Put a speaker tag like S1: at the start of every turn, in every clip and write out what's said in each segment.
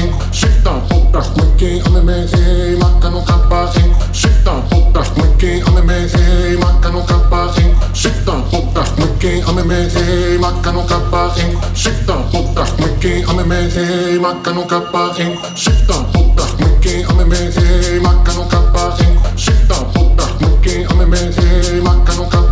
S1: No kapa in Shita pota mwiki ame me e maka no kapa in Shita pota mwiki ame me e maka no kapa in Shita pota mwiki ame me e maka no kapa in Shita pota mwiki ame me e maka no kapa in Shita pota mwiki ame me e maka no kapa in Shita pota mwiki ame me e maka no kapa in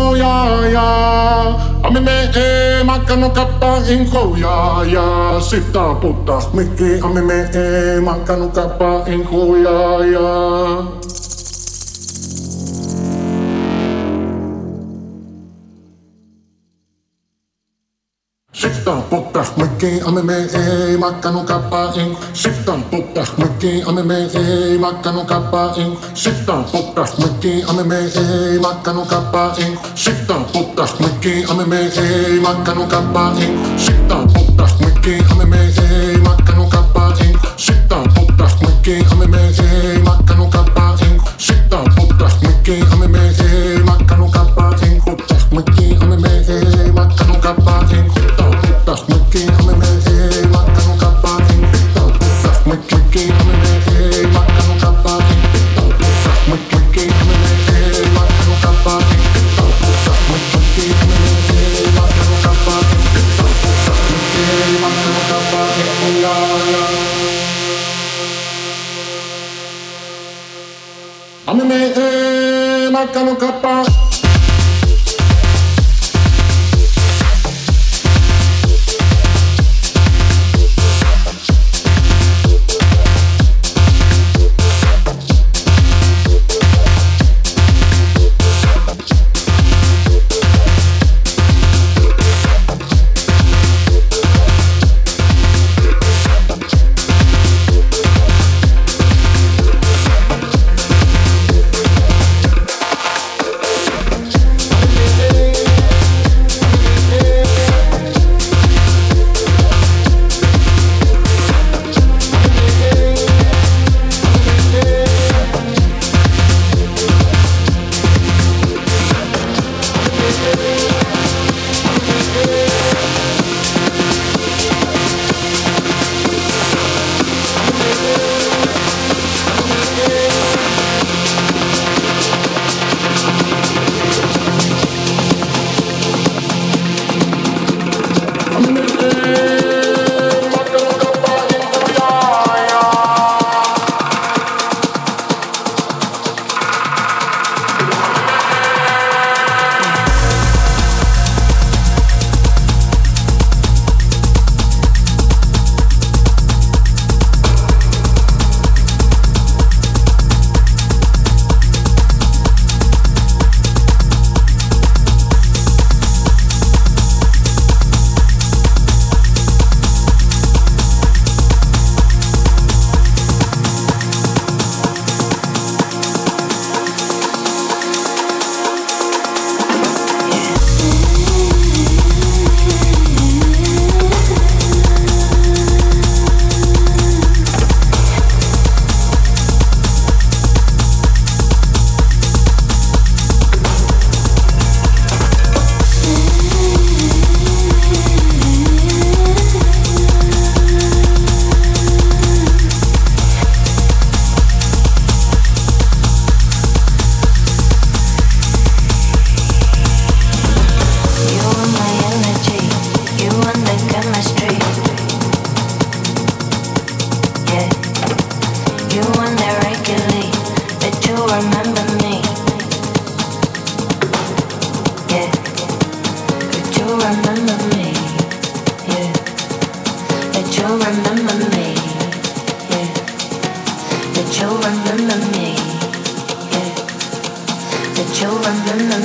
S1: koja ja. Amme e makkano kappa in
S2: koja ja. Sitta putta
S1: mikki. Amme e makkano kappa in koja ja. Sita puta miki ame me maka no kapa in Sita puta miki ame me e maka no kapa in Sita puta miki ame me e maka no kapa in Sita puta miki ame me e maka no kapa in Sita puta miki ame me e maka no kapa in Sita puta miki ame me e maka no kapa in Sita puta miki ame me e maka no in Puta miki ame me e maka no kapa toca no. that you'll remember me.
S3: Yeah. That
S4: you'll remember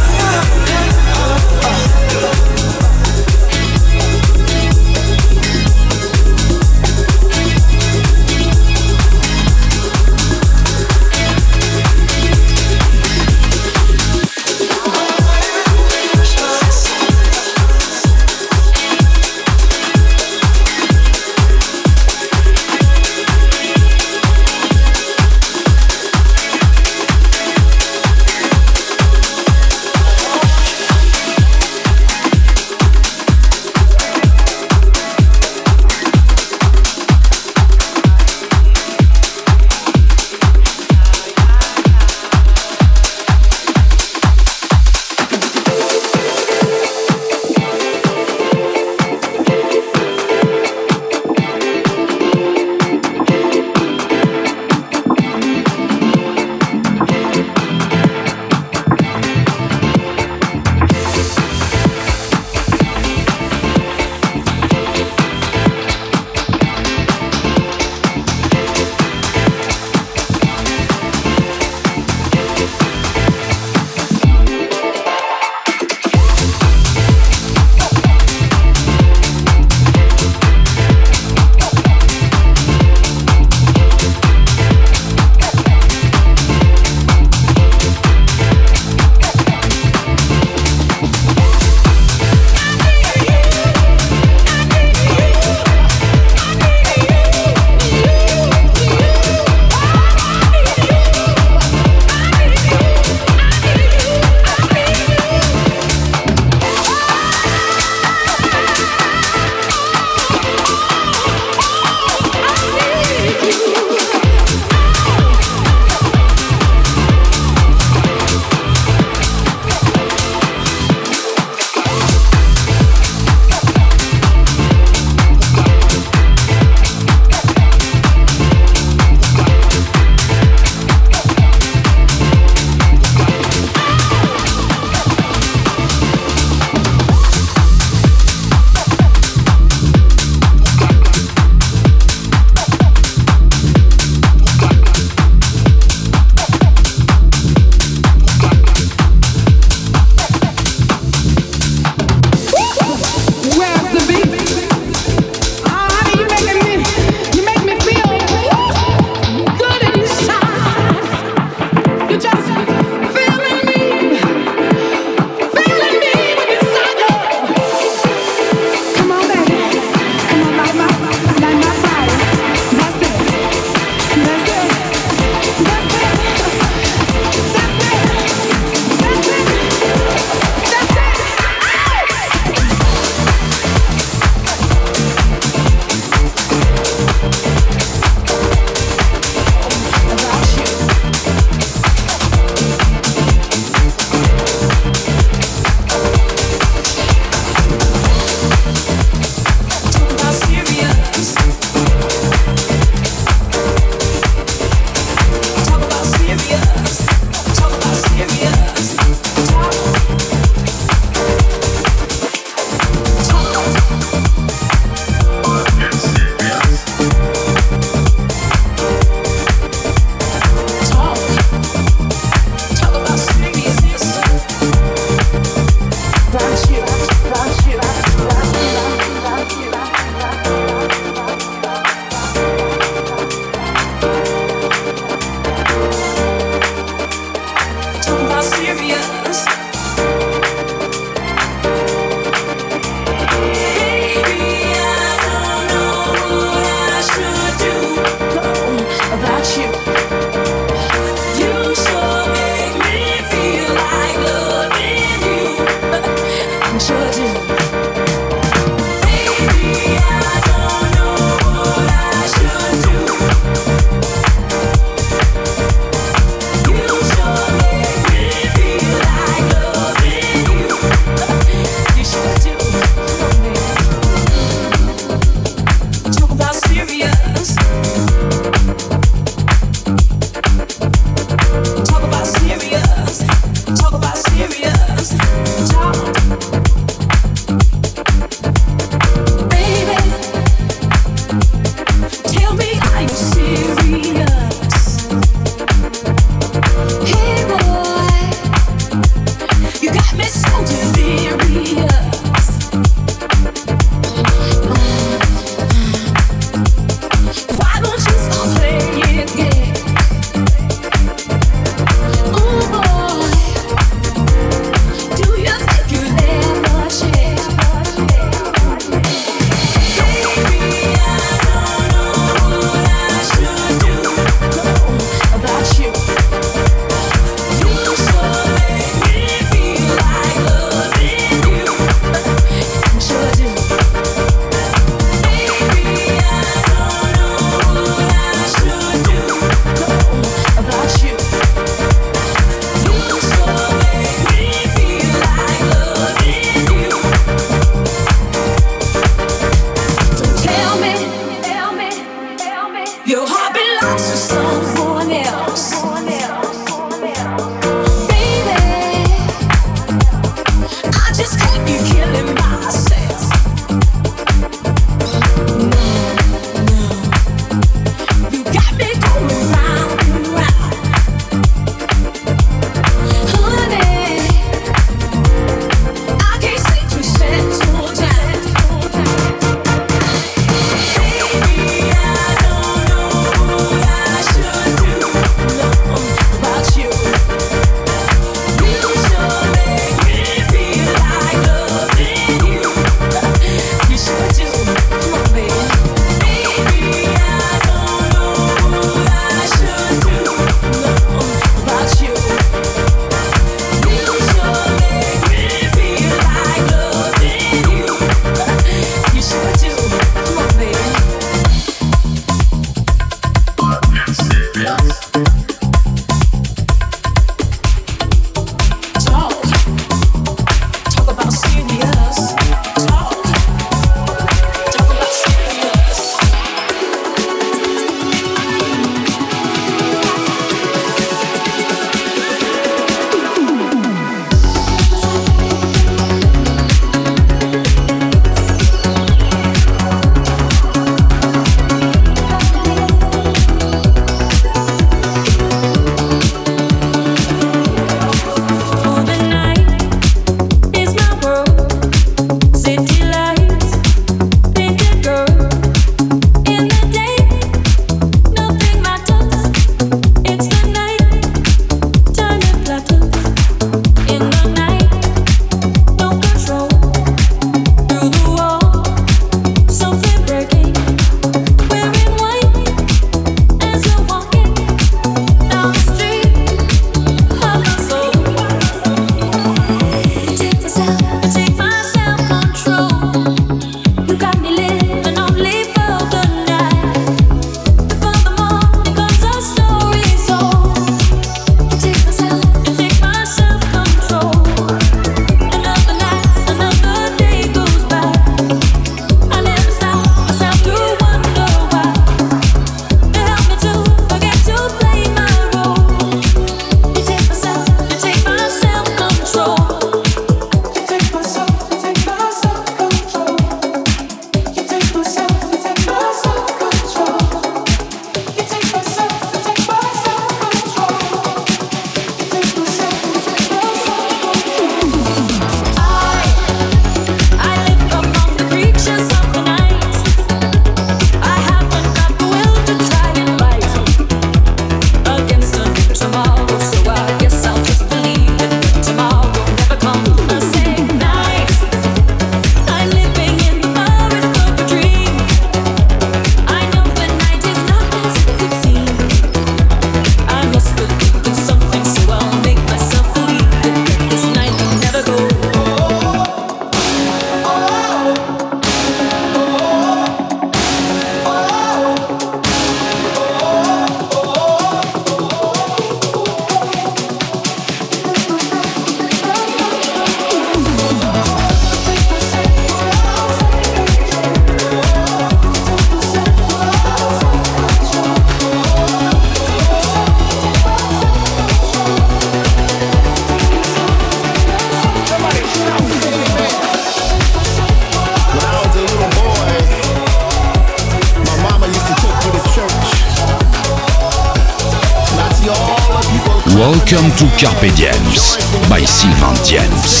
S4: Carpe Diems by Sylvain Diems.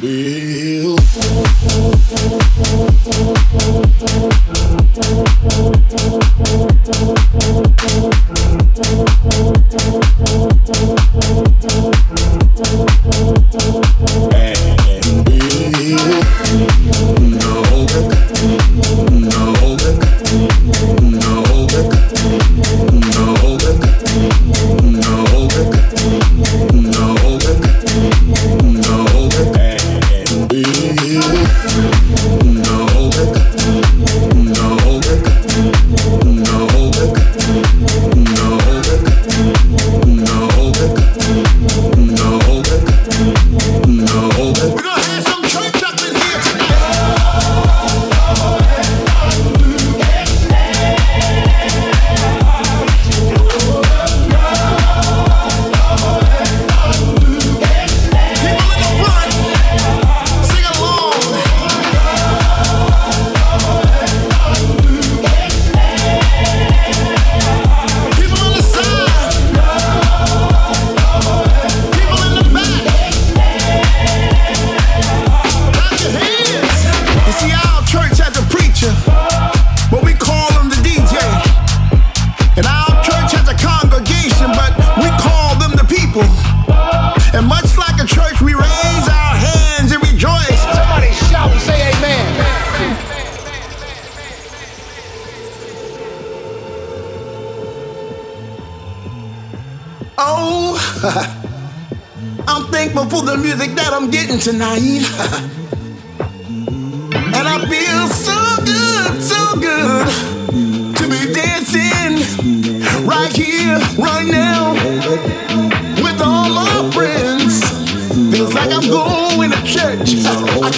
S5: be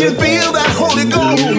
S5: can feel that Holy Ghost.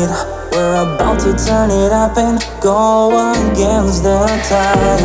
S5: We're
S6: about to turn it up and go against the tide.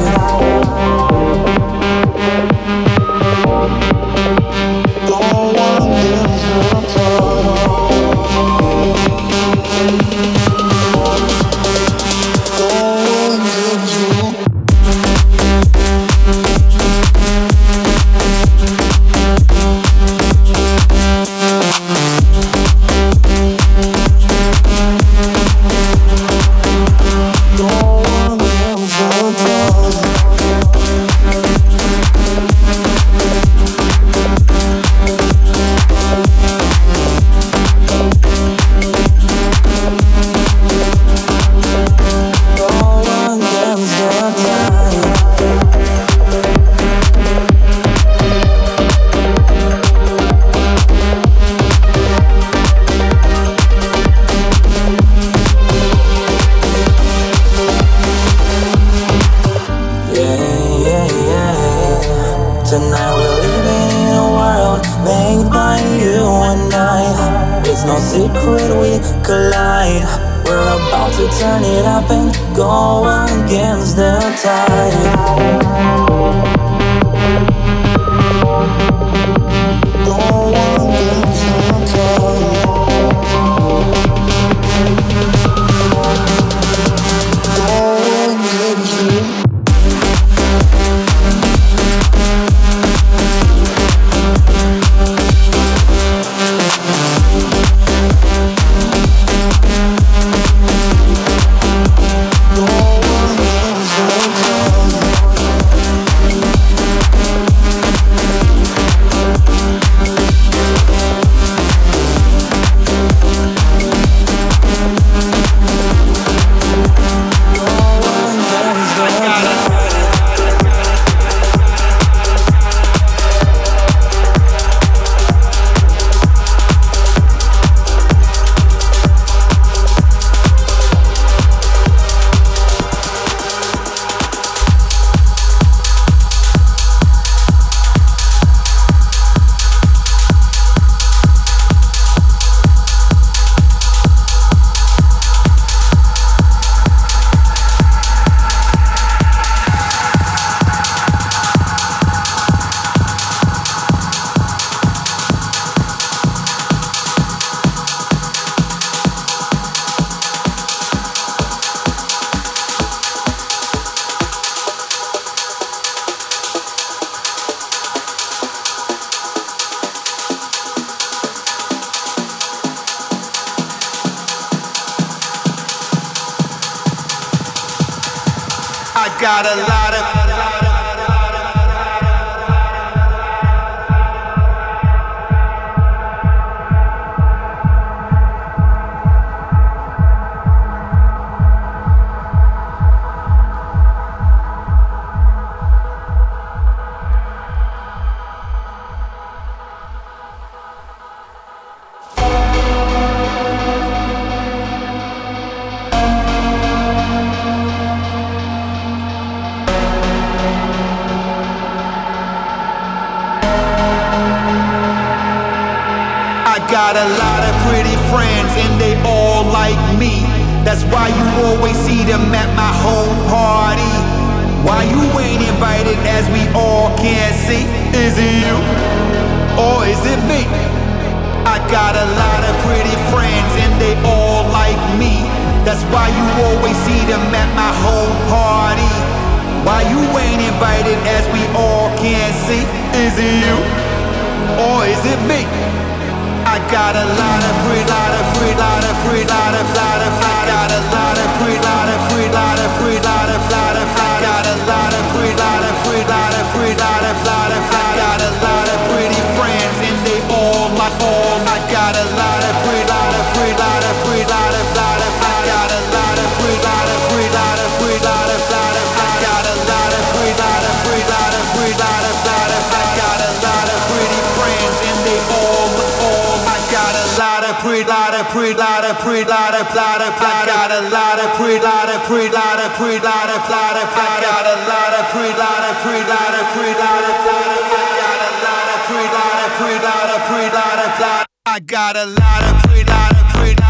S5: Friends and they all like me. That's why you always see them at my home party. Why you ain't invited as we all can see? Is it you or is it me? I got a lot of pretty friends and they all like me. That's why you always see them at my home party. Why you ain't invited as we all can see? Is it you or is it me? I got a lot of free, lot of free, lot of free, lot of, lot of, I got lot of pre, lot of, lot of, I got a lot of pre, lot of pre, lot of pre, lot of, lot of, I got a lot of pre, lot of pre, lot of pre, lot of, lot of, I got a pretty, lot of pretty, lot of, lot. I got a lot of pretty, lot of pretty,